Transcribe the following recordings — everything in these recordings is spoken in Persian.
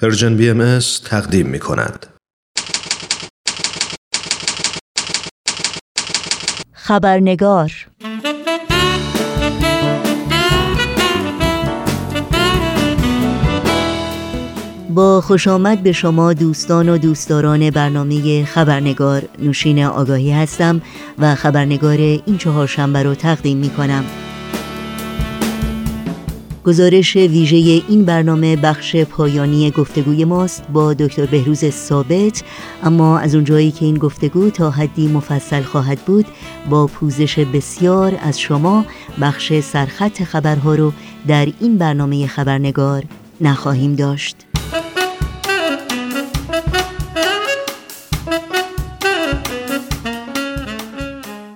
پرژن بی تقدیم می کند. خبرنگار با خوش آمد به شما دوستان و دوستداران برنامه خبرنگار نوشین آگاهی هستم و خبرنگار این چهارشنبه رو تقدیم می کنم. گزارش ویژه این برنامه بخش پایانی گفتگوی ماست با دکتر بهروز ثابت. اما از اونجایی که این گفتگو تا حدی مفصل خواهد بود با پوزش بسیار از شما بخش سرخط خبرها رو در این برنامه خبرنگار نخواهیم داشت.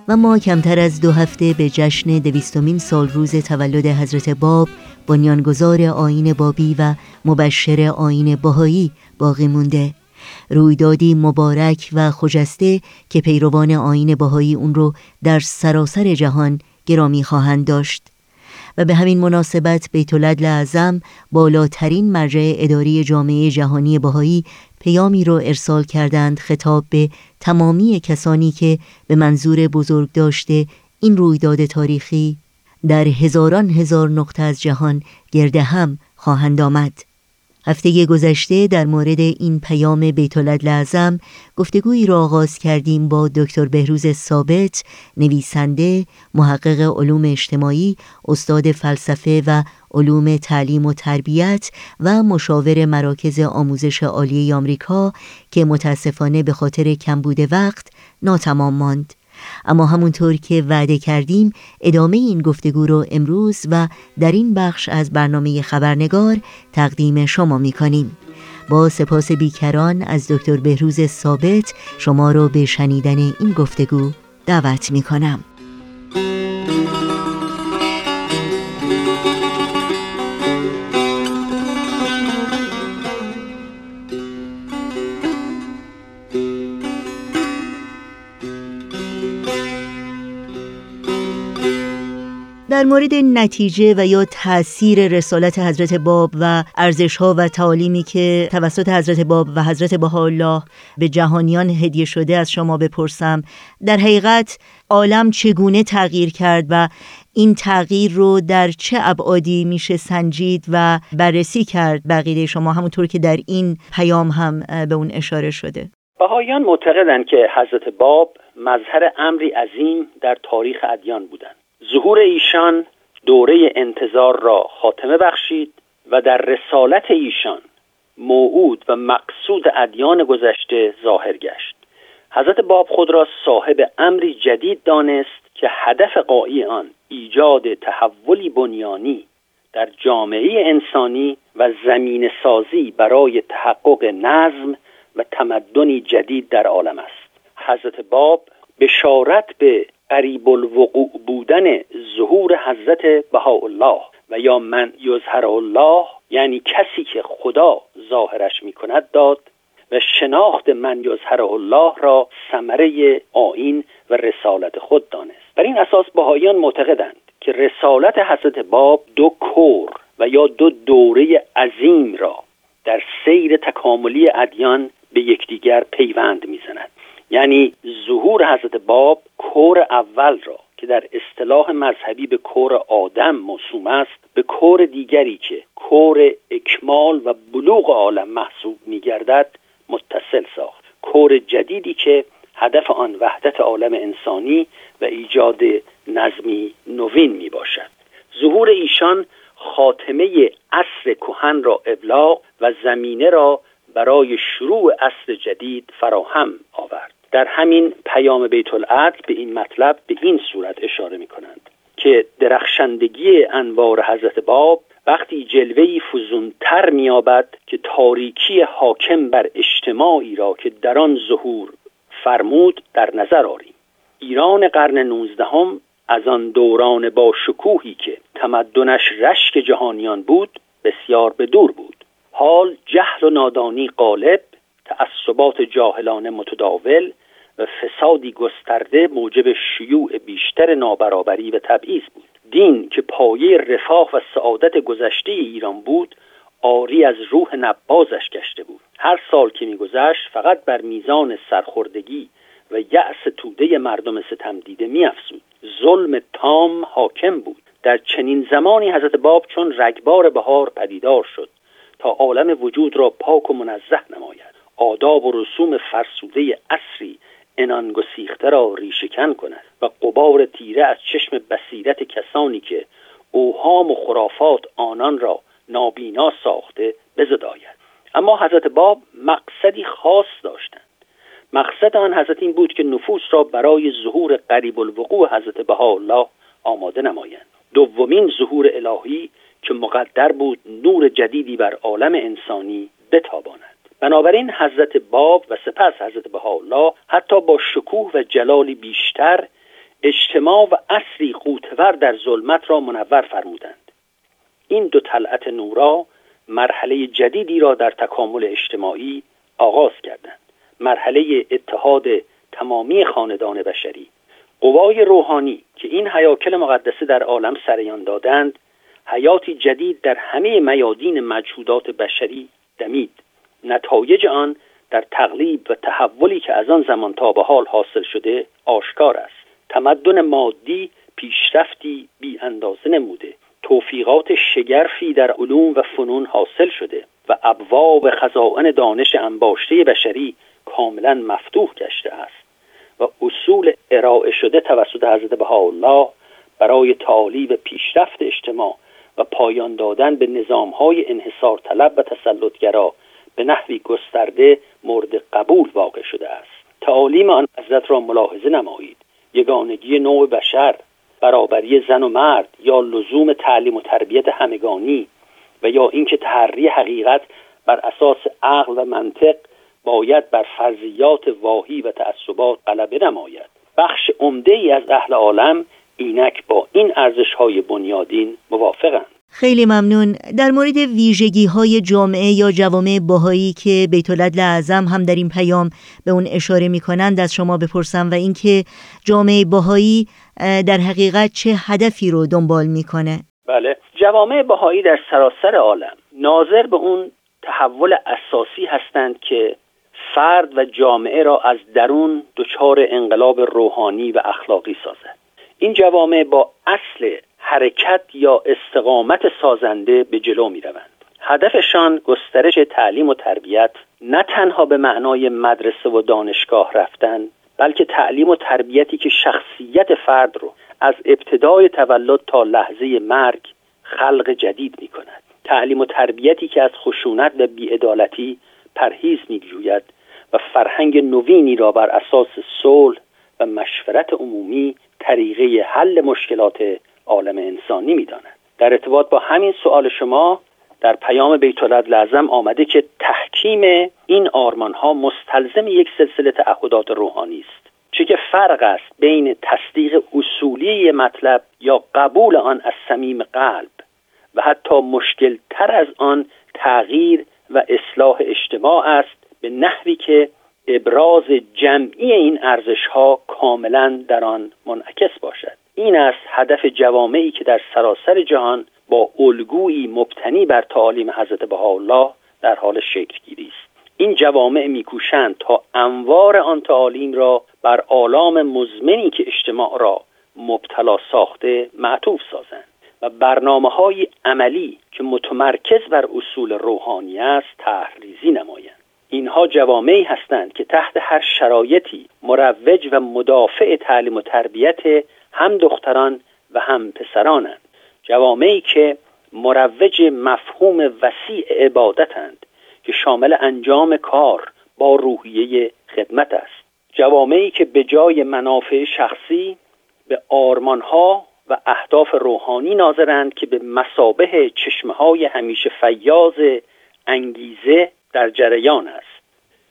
و ما کمتر از دو هفته به جشن دویستمین سال روز تولد حضرت باب بنیانگذار آین بابی و مبشر آین باهایی باقی مونده. رویدادی مبارک و خجسته که پیروان آین باهایی اون رو در سراسر جهان گرامی خواهند داشت. و به همین مناسبت بیت العدل اعظم بالاترین مرجع اداری جامعه جهانی باهایی پیامی رو ارسال کردند خطاب به تمامی کسانی که به منظور بزرگ داشته این رویداد تاریخی در هزاران هزار نقطه از جهان گرده هم خواهند آمد. هفته گذشته در مورد این پیام بیت لازم گفتگویی را آغاز کردیم با دکتر بهروز ثابت نویسنده محقق علوم اجتماعی استاد فلسفه و علوم تعلیم و تربیت و مشاور مراکز آموزش عالی آمریکا که متاسفانه به خاطر کمبود وقت ناتمام ماند. اما همونطور که وعده کردیم ادامه این گفتگو رو امروز و در این بخش از برنامه خبرنگار تقدیم شما می کنیم. با سپاس بیکران از دکتر بهروز ثابت شما رو به شنیدن این گفتگو دعوت می کنم. در مورد نتیجه و یا تاثیر رسالت حضرت باب و ارزشها و تعالیمی که توسط حضرت باب و حضرت بهاءالله به جهانیان هدیه شده از شما بپرسم در حقیقت عالم چگونه تغییر کرد و این تغییر رو در چه ابعادی میشه سنجید و بررسی کرد؟ بقیده شما همونطور که در این پیام هم به اون اشاره شده. بهاییان معتقدند که حضرت باب مظهر امری عظیم در تاریخ ادیان بودند. ظهور ایشان دوره انتظار را خاتمه بخشید و در رسالت ایشان موعود و مقصود ادیان گذشته ظاهر گشت. حضرت باب خود را صاحب امری جدید دانست که هدف قایی آن ایجاد تحولی بنیانی در جامعه انسانی و زمین سازی برای تحقق نظم و تمدنی جدید در عالم است. حضرت باب بشارت به قریب الوقوع بودن ظهور حضرت بهاءالله و یا من یظهر الله یعنی کسی که خدا ظاهرش می کند داد و شناخت من یظهر الله را ثمره آین و رسالت خود دانست. بر این اساس بهاییان معتقدند که رسالت حضرت باب دو کور و یا دو دوره عظیم را در سیر تکاملی ادیان به یکدیگر پیوند می‌زند. یعنی ظهور حضرت باب کور اول را که در اصطلاح مذهبی به کور آدم موسوم است به کور دیگری که کور اکمال و بلوغ عالم محسوب میگردد متصل ساخت. کور جدیدی که هدف آن وحدت عالم انسانی و ایجاد نظمی نوین می باشد ظهور ایشان خاتمه عصر کهن را ابلاغ و زمینه را برای شروع عصر جدید فراهم آورد. در همین پیام بیت العدل به این مطلب به این صورت اشاره می کنند که درخشندگی انوار حضرت باب وقتی جلوهی فزونتر مییابد که تاریکی حاکم بر اجتماعی را که در آن ظهور فرمود در نظر آریم. ایران قرن نوزدهم از آن دوران با شکوهی که تمدنش رشک جهانیان بود بسیار به دور بود. حال جهل و نادانی غالب تعصبات جاهلانه متداول و فسادی گسترده موجب شیوع بیشتر نابرابری و تبعیض بود. دین که پایه رفاه و سعادت گذشته ایران بود آری از روح نبازش گشته بود. هر سال که میگذشت فقط بر میزان سرخوردگی و یأس توده مردم ستم دیده میافزود. ظلم تام حاکم بود. در چنین زمانی حضرت باب چون رگبار بهار پدیدار شد تا عالم وجود را پاک و منزه نماید. آداب و رسوم فرسوده اصری انان گسیخته را ریشکن کند و قبار تیره از چشم بصیرت کسانی که اوهام و خرافات آنان را نابینا ساخته بزداید. اما حضرت باب مقصدی خاص داشتند. مقصد آن حضرت این بود که نفوس را برای ظهور قریب الوقوع حضرت بهاءالله آماده نمایند. دومین ظهور الهی که مقدر بود نور جدیدی بر عالم انسانی بتاباند. بنابراین حضرت باب و سپس حضرت بهاءالله حتی با شکوه و جلالی بیشتر اجتماع و اصری قوتور در ظلمت را منور فرمودند. این دو طلعت نورا مرحله جدیدی را در تکامل اجتماعی آغاز کردند. مرحله اتحاد تمامی خاندان بشری. قوای روحانی که این حیاکل مقدسه در عالم سریان دادند حیاتی جدید در همه میادین مجهودات بشری دمید. نتایج آن در تقلیب و تحولی که از آن زمان تا به حال حاصل شده آشکار است. تمدن مادی پیشرفتی بی اندازه نموده. توفیقات شگرفی در علوم و فنون حاصل شده و ابواب خزائن دانش انباشته بشری کاملا مفتوح گشته است و اصول ارائه شده توسط حضرت بهاءالله برای تعالی و پیشرفت اجتماع و پایان دادن به نظامهای انحصار طلب و تسلطگرا به نحوی گسترده مورد قبول واقع شده است. تعالیم آن حضرت را ملاحظه نمایید. یگانگی نوع بشر برابری زن و مرد یا لزوم تعلیم و تربیت همگانی و یا اینکه تحری حقیقت بر اساس عقل و منطق باید بر فرضیات واهی و تعصبات غلبه نماید. بخش عمده ای از اهل عالم اینک با این ارزش های بنیادین موافقند. خیلی ممنون. در مورد ویژگی های جامعه یا جوامع باهایی که بیت اعظم هم در این پیام به اون اشاره می کنند از شما بپرسم و اینکه جامعه باهایی در حقیقت چه هدفی رو دنبال می‌کنه؟ بله. جوامع باهایی در سراسر عالم ناظر به اون تحول اساسی هستند که فرد و جامعه را از درون دچار انقلاب روحانی و اخلاقی سازد. این جوامع با اصل حرکت یا استقامت سازنده به جلو می روند. هدفشان گسترش تعلیم و تربیت نه تنها به معنای مدرسه و دانشگاه رفتن بلکه تعلیم و تربیتی که شخصیت فرد رو از ابتدای تولد تا لحظه مرگ خلق جدید می کند تعلیم و تربیتی که از خشونت و بیعدالتی پرهیز میجوید و فرهنگ نوینی را بر اساس صلح و مشورت عمومی طریقه حل مشکلات عالم انسانی می‌داند. در ارتباط با همین سوال شما در پیام بیت لازم آمده که تحکیم این آرمان ها مستلزم یک سلسله تعهدات روحانی است. چه که فرق است بین تصدیق اصولی مطلب یا قبول آن از صمیم قلب و حتی مشکل تر از آن تغییر و اصلاح اجتماع است به نحوی که ابراز جمعی این ارزش ها کاملا در آن منعکس این است هدف جوامعی که در سراسر جهان با الگویی مبتنی بر تعالیم حضرت بهاءالله در حال شکلگیری است. این جوامع میکوشند تا انوار آن تعالیم را بر آلام مزمنی که اجتماع را مبتلا ساخته معطوف سازند و برنامه های عملی که متمرکز بر اصول روحانی است تحریزی نمایند. اینها جوامعی هستند که تحت هر شرایطی مروج و مدافع تعلیم و تربیت هم دختران و هم پسرانند. جوامعی که مروج مفهوم وسیع عبادتند که شامل انجام کار با روحیه خدمت است. جوامعی که به جای منافع شخصی به آرمانها و اهداف روحانی ناظرند که به مسابه چشمه های همیشه فیاض انگیزه در جریان است.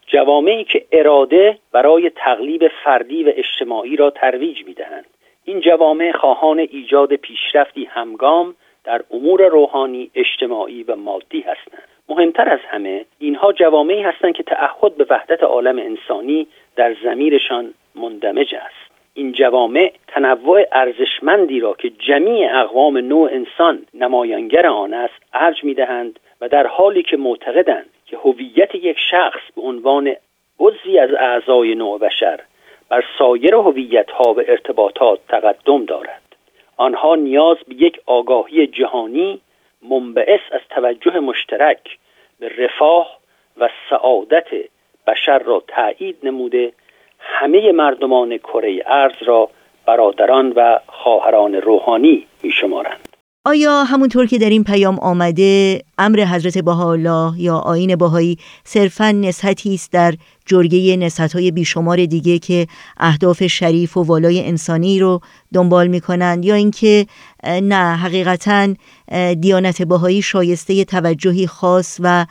جوامعی که اراده برای تقلیب فردی و اجتماعی را ترویج می‌دهند. این جوامع خواهان ایجاد پیشرفتی همگام در امور روحانی اجتماعی و مادی هستند. مهمتر از همه اینها جوامعی هستند که تعهد به وحدت عالم انسانی در زمیرشان مندمج است. این جوامع تنوع ارزشمندی را که جمیع اقوام نوع انسان نمایانگر آن است ارج می‌دهند و در حالی که معتقدند که هویت یک شخص به عنوان عضوی از اعضای نوع بشر بر سایر هویت ها و ارتباطات تقدم دارد آنها نیاز به یک آگاهی جهانی منبعث از توجه مشترک به رفاه و سعادت بشر را تایید نموده همه مردمان کره ارز را برادران و خواهران روحانی می شمارند. آیا همونطور که در این پیام آمده امر حضرت بهاءالله یا آین بهایی صرفا نسحتی است در جرگه نسحتهای بیشمار دیگه که اهداف شریف و والای انسانی رو دنبال می‌کنند یا اینکه نه حقیقتا دیانت بهایی شایسته توجهی خاص و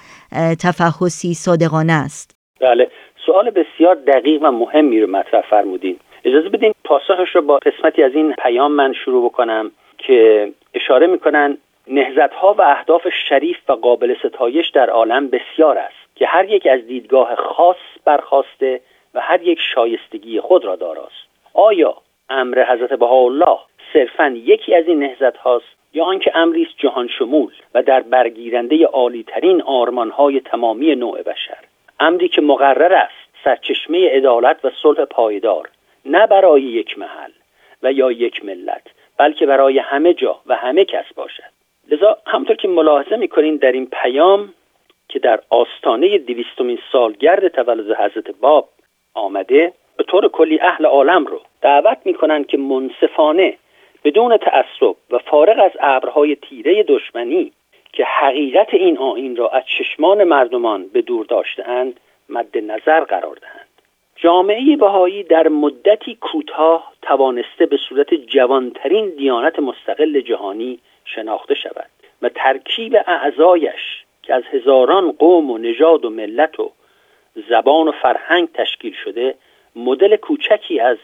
تفحصی صادقانه است؟ بله سوال بسیار دقیق و مهمی رو مطرح فرمودین. اجازه بدین پاسخش رو با قسمتی از این پیام من شروع بکنم که اشاره می‌کنن نهزت ها و اهداف شریف و قابل ستایش در عالم بسیار است که هر یک از دیدگاه خاص برخواسته و هر یک شایستگی خود را داراست. آیا امر حضرت بهاءالله صرفا یکی از این نهزت هاست یا آنکه امری است جهان شمول و در برگیرنده عالیترین آرمانهای تمامی نوع بشر؟ امری که مقرر است سرچشمه عدالت و صلح پایدار نه برای یک محل و یا یک ملت بلکه برای همه جا و همه کس باشد. لذا همطور که ملاحظه می‌کنین در این پیام که در آستانه دویستمین سالگرد تولد حضرت باب آمده به طور کلی اهل عالم رو دعوت می‌کنن که منصفانه بدون تعصب و فارغ از ابرهای تیره دشمنی که حقیقت این آین را از چشمان مردمان به دور داشتهاند مد نظر قرار دهند. جامعه بهایی در مدتی کوتاه توانسته به صورت جوانترین دیانت مستقل جهانی شناخته شود و ترکیب اعضایش که از هزاران قوم و نژاد و ملت و زبان و فرهنگ تشکیل شده مدل کوچکی از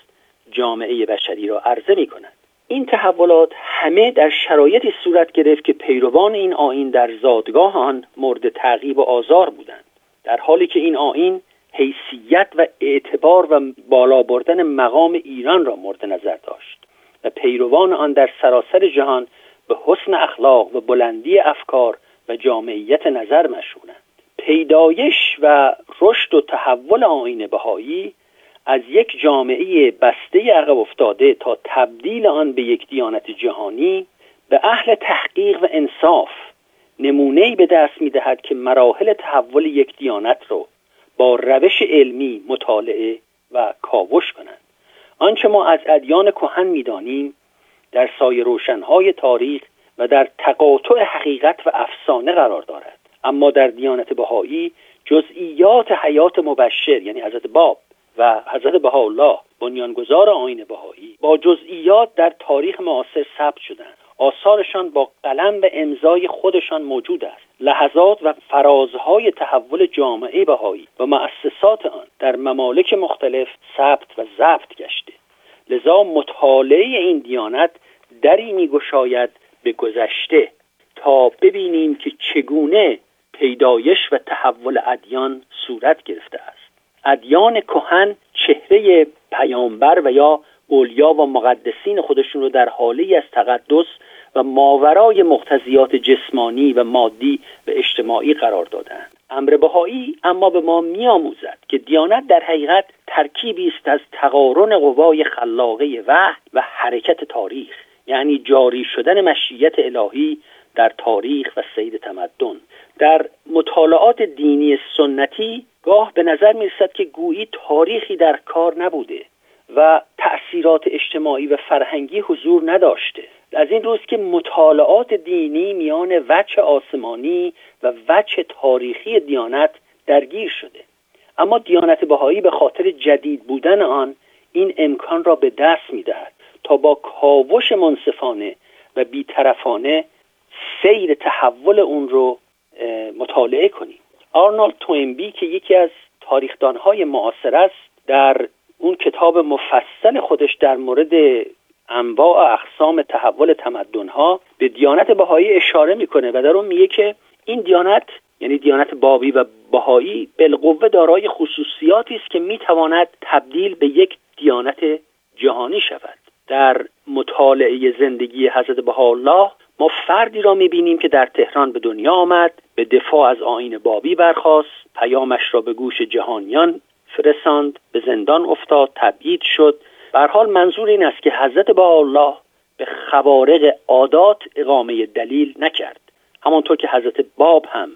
جامعه بشری را عرضه می کند این تحولات همه در شرایطی صورت گرفت که پیروان این آین در زادگاه آن مورد تعقیب و آزار بودند در حالی که این آین حیثیت و اعتبار و بالا بردن مقام ایران را مورد نظر داشت و پیروان آن در سراسر جهان به حسن اخلاق و بلندی افکار و جامعیت نظر مشهورند. پیدایش و رشد و تحول آین بهایی از یک جامعه بسته عقب افتاده تا تبدیل آن به یک دیانت جهانی به اهل تحقیق و انصاف نمونه به دست می دهد که مراحل تحول یک دیانت رو با روش علمی مطالعه و کاوش کنند. آنچه ما از ادیان کهن می‌دانیم در سایه روشنهای تاریخ و در تقاطع حقیقت و افسانه قرار دارد. اما در دیانت بهایی جزئیات حیات مبشر یعنی حضرت باب و حضرت بهاءالله بنیانگذار آین بهایی با جزئیات در تاریخ معاصر ثبت شدند آثارشان با قلم و امضای خودشان موجود است. لحظات و فرازهای تحول جامعه بهایی و مؤسسات آن در ممالک مختلف ثبت و ضبط گشته. لذا مطالعه این دیانت دری میگشاید به گذشته تا ببینیم که چگونه پیدایش و تحول ادیان صورت گرفته است. ادیان کهن چهره پیامبر و یا اولیا و مقدسین خودشون رو در حالی از تقدس و ماورای مقتضیات جسمانی و مادی و اجتماعی قرار دادند. امر بهایی اما به ما میآموزد که دیانت در حقیقت ترکیبی است از تقارن قوای خلاقه وحی و حرکت تاریخ یعنی جاری شدن مشیت الهی در تاریخ و سید تمدن. در مطالعات دینی سنتی گاه به نظر می که گویی تاریخی در کار نبوده و تأثیرات اجتماعی و فرهنگی حضور نداشته. از این روز که مطالعات دینی میان وجه آسمانی و وجه تاریخی دیانت درگیر شده. اما دیانت بهایی به خاطر جدید بودن آن این امکان را به دست می‌دهد تا با کاوش منصفانه و بیطرفانه سیر تحول اون رو مطالعه کنیم. آرنولد توینبی که یکی از تاریخدانهای معاصر است در اون کتاب مفصل خودش در مورد انواع اقسام تحول تمدنها به دیانت بهایی اشاره می‌کنه و در اون میگه که این دیانت یعنی دیانت بابی و بهایی بالقوه دارای خصوصیاتی است که می‌تواند تبدیل به یک دیانت جهانی شود. در مطالعه زندگی حضرت بهاءالله ما فردی را می‌بینیم که در تهران به دنیا آمد به دفاع از آین بابی برخواست پیامش را به گوش جهانیان فرستاند به زندان افتاد تبعید شد به حال منظور این است که حضرت با الله به خوارق عادات اقامه دلیل نکرد. همانطور که حضرت باب هم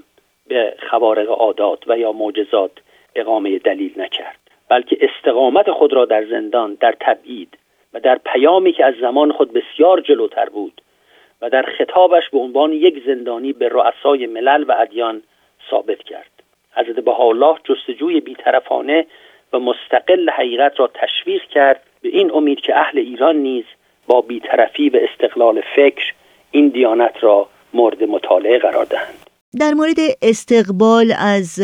به خوارق عادات و یا معجزات اقامه دلیل نکرد. بلکه استقامت خود را در زندان در تبعید و در پیامی که از زمان خود بسیار جلوتر بود و در خطابش به عنوان یک زندانی به رؤسای ملل و ادیان ثابت کرد. حضرت بهاءالله جستجوی بیطرفانه و مستقل حقیقت را تشویق کرد به این امید که اهل ایران نیز با بیطرفی و استقلال فکر این دیانت را مورد مطالعه قرار دهند. در مورد استقبال از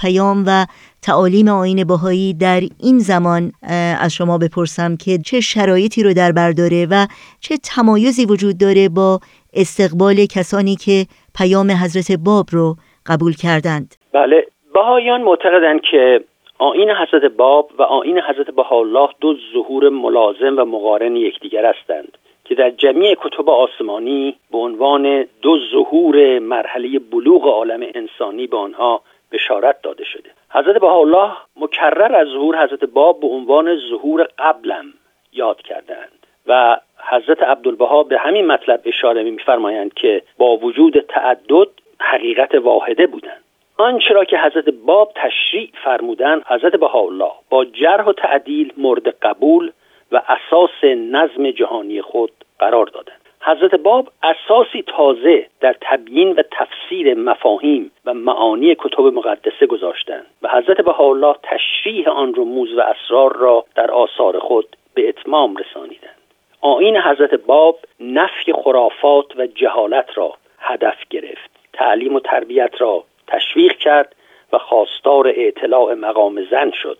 پیام و تعالیم آین باهایی در این زمان از شما بپرسم که چه شرایطی رو در بر داره و چه تمایزی وجود داره با استقبال کسانی که پیام حضرت باب رو قبول کردند؟ بله بهاییان معتقدند که آین حضرت باب و آین حضرت بهاءالله دو ظهور ملازم و مقارن یکدیگر هستند که در جمعی کتب آسمانی به عنوان دو ظهور مرحله بلوغ عالم انسانی به آنها بشارت داده شده. حضرت بهاءالله مکرر از ظهور حضرت باب به عنوان ظهور قبلم یاد کردند و حضرت عبدالبها به همین مطلب اشاره میفرمایند که با وجود تعدد حقیقت واحده بودند. آنچه را که حضرت باب تشریع فرمودند حضرت بهاءالله با جرح و تعدیل مورد قبول و اساس نظم جهانی خود قرار دادند. حضرت باب اساسی تازه در تبیین و تفسیر مفاهیم و معانی کتب مقدسه گذاشتند و حضرت بهاءالله تشریح آن رموز و اسرار را در آثار خود به اتمام رسانیدند. آین حضرت باب نفی خرافات و جهالت را هدف گرفت تعلیم و تربیت را تشویق کرد و خواستار اطلاع مقام زن شد.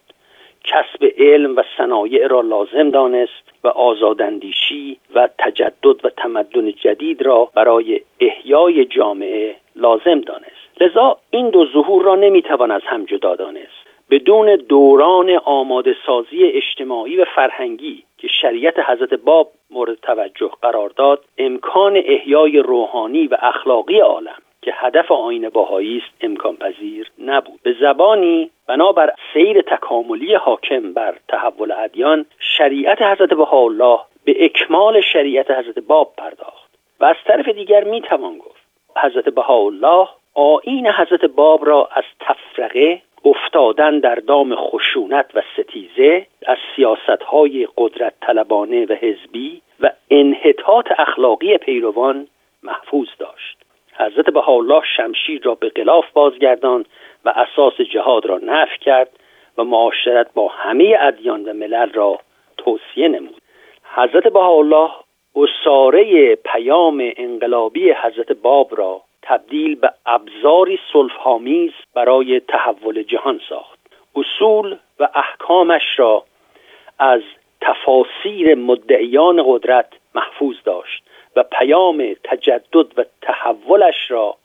کسب علم و صنایع را لازم دانست و آزاداندیشی و تجدد و تمدن جدید را برای احیای جامعه لازم دانست. لذا این دو ظهور را نمی‌توان از هم جدا دانست. بدون دوران آماده سازی اجتماعی و فرهنگی که شریعت حضرت باب مورد توجه قرار داد امکان احیای روحانی و اخلاقی عالم که هدف آین باهایی است امکان پذیر نبود. به زبانی بنابر سیر تکاملی حاکم بر تحول ادیان شریعت حضرت بهاءالله به اکمال شریعت حضرت باب پرداخت و از طرف دیگر می‌توان گفت. حضرت بهاءالله آین حضرت باب را از تفرقه افتادن در دام خشونت و ستیزه از سیاست های قدرت طلبانه و حزبی و انحطاط اخلاقی پیروان محفوظ داشت. حضرت بهاءالله شمشیر را به غلاف بازگردان و اساس جهاد را نفی کرد و معاشرت با همه ادیان و ملل را توصیه نمود. حضرت بهاءالله اساره پیام انقلابی حضرت باب را تبدیل به ابزاری صلحآمیز برای تحول جهان ساخت. اصول و احکامش را از تفاسیر مدعیان قدرت محفوظ داشت. و پیام تجدد و تحولش را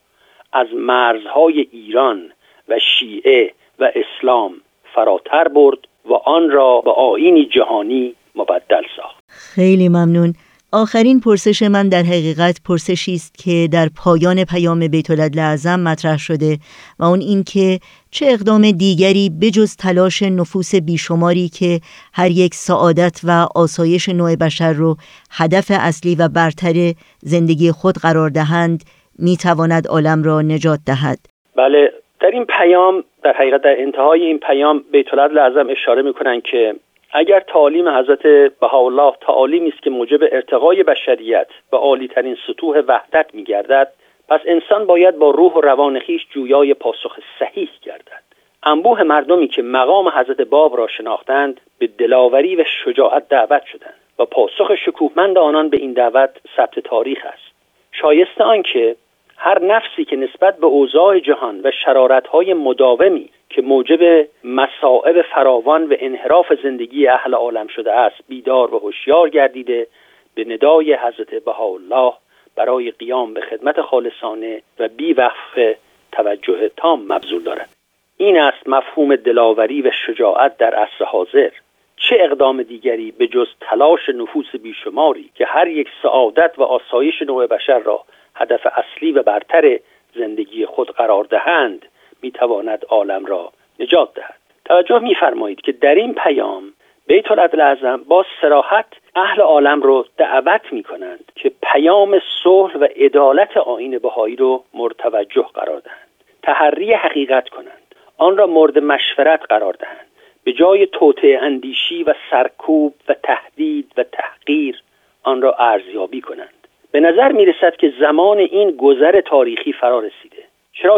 از مرزهای ایران و شیعه و اسلام فراتر برد و آن را به آینی جهانی مبدل ساخت. خیلی ممنون. آخرین پرسش من در حقیقت پرسشی است که در پایان پیام بیت اعظم مطرح شده و اون اینکه چه اقدام دیگری بجز تلاش نفوس بیشماری که هر یک سعادت و آسایش نوع بشر رو هدف اصلی و برتر زندگی خود قرار دهند می‌تواند عالم را نجات دهد. بله در این پیام در حقیقت در انتهای این پیام بیت اعظم اشاره می‌کنن که اگر تعالیم حضرت بهاءالله تعالیمی است که موجب ارتقای بشریت و عالیترین سطوح وحدت میگردد پس انسان باید با روح و روان خیش جویای پاسخ صحیح گردد. انبوه مردمی که مقام حضرت باب را شناختند به دلاوری و شجاعت دعوت شدند و پاسخ شکوهمند آنان به این دعوت ثبت تاریخ است. شایسته آنکه هر نفسی که نسبت به اوضاع جهان و شرارتهای مداومی که موجب مصائب فراوان و انحراف زندگی اهل عالم شده است بیدار و هوشیار گردیده به ندای حضرت بهاءالله برای قیام به خدمت خالصانه و بی وقف توجه تام مبذول دارد. این است مفهوم دلاوری و شجاعت در عصر حاضر. چه اقدام دیگری به جز تلاش نفوس بیشماری که هر یک سعادت و آسایش نوع بشر را هدف اصلی و برتر زندگی خود قرار دهند می‌تواند عالم را نجات دهد. توجه میفرمایید که در این پیام بیت العدل اعظم با سراحت اهل عالم رو دعوت می کنند که پیام صلح و عدالت آین بهایی رو مرتوجه قرار دهند. تحری حقیقت کنند. آن را مورد مشورت قرار دهند. به جای توطعه اندیشی و سرکوب و تهدید و تحقیر آن را ارزیابی کنند. به نظر می رسد که زمان این گذر تاریخی فرا رسیده.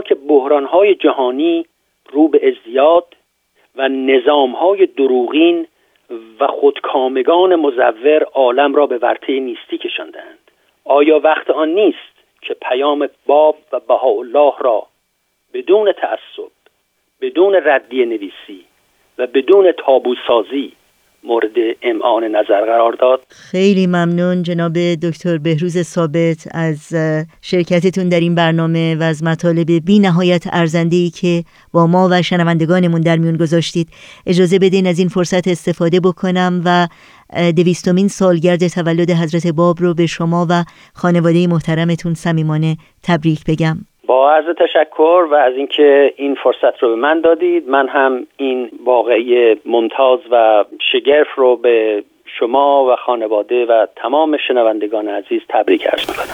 که بحرانهای جهانی رو به ازدیاد و نظامهای دروغین و خودکامگان مزور عالم را به ورطه نیستی کشاندند آیا وقت آن نیست که پیام باب و بهاءالله را بدون تعصب بدون ردیه نویسی و بدون تابو سازی مورد امعان نظر قرار داد. خیلی ممنون جناب دکتر بهروز ثابت از شرکتتون در این برنامه و از مطالب بی نهایت ارزنده که با ما و شنوندگانمون در میون گذاشتید. اجازه بدین از این فرصت استفاده بکنم و دویستمین سالگرد تولد حضرت باب رو به شما و خانواده محترمتون صمیمانه تبریک بگم. با عرض تشکر و از اینکه این فرصت رو به من دادید من هم این واقعی ممتاز و شگرف رو به شما و خانواده و تمام شنوندگان عزیز تبریک ارز می‌کنم.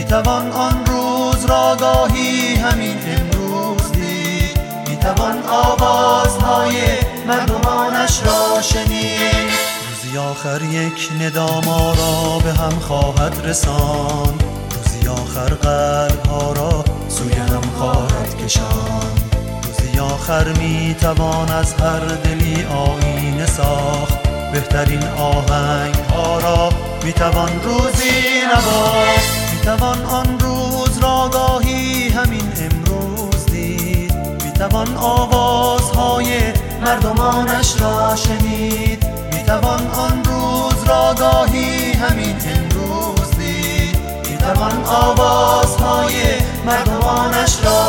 می توان آن روز را گاهی همین امروز توان آوازهای مردمانش را شنید. روزی آخر یک ندام را به هم خواهد رسان روزی آخر قلب ها را سوی هم خواهد کشان روزی آخر می توان از هر دلی آینه ساخت. بهترین آهنگ ها را می توان روزی نواخت. می توان آن روز را گاهی همین می‌توان آوازهای مردمانش را شنید. می‌توان آن روز را گاهی همین امروز دید. می‌توان آوازهای مردمانش را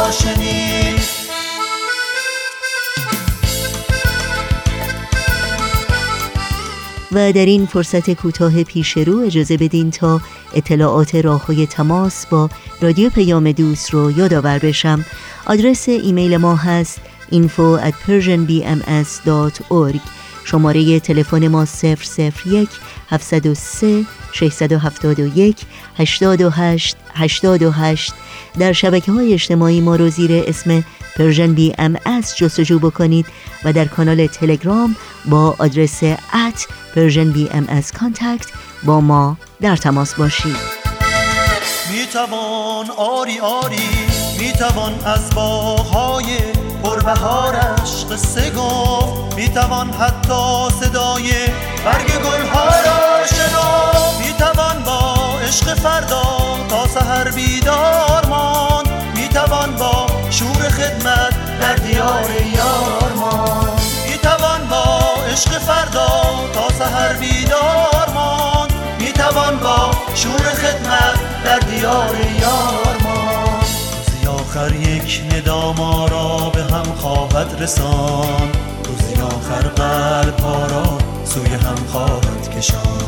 و در این فرصت کوتاه پیش رو اجازه بدین تا اطلاعات راههای تماس با رادیو پیام دوست رو یادآور بشم. آدرس ایمیل ما هست info شماره تلفن ما 001 703 671 828 828 در شبکه های اجتماعی ما رو زیر اسم Persian BMS جستجو بکنید و در کانال تلگرام با آدرس at Persian BMS contact با ما در تماس باشید. می توان آری آری می توان از باغهای پربهارش قصه گفت می توان حتی صدای برگ گلها را شناخت می توان با عشق فردا تا سحر بیدار ماند. می توان با شور خدمت در دیار یار ماند. می توان با عشق فردا تا سحر بیدار ماند. می توان با شور خدمت در دیار یار آخر یک ندام را به هم خواهد رسان. روزی آخر قلب ها را سوی هم خواهد کشان.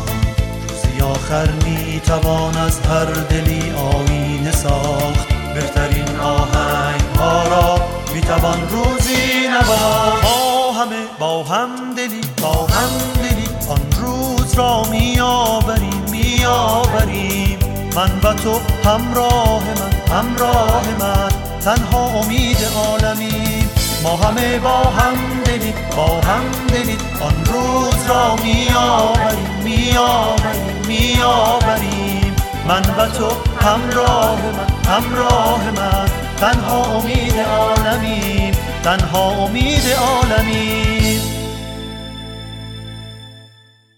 روزی آخر می توان از هر دلی آینه ساخت. بهترین آهنگ ها را می توان روزی نواخت. با همه با هم دلی با هم دلی آن روز را می آوریم می آوریم. من و تو همراه من همراه تنها امید عالمیم ما همه با هم دلی با هم دلی آن روز را می آوریم می آوریم می آوریم من و تو همراه من همراه من. تنها امید عالمیم تنها امید عالمیم.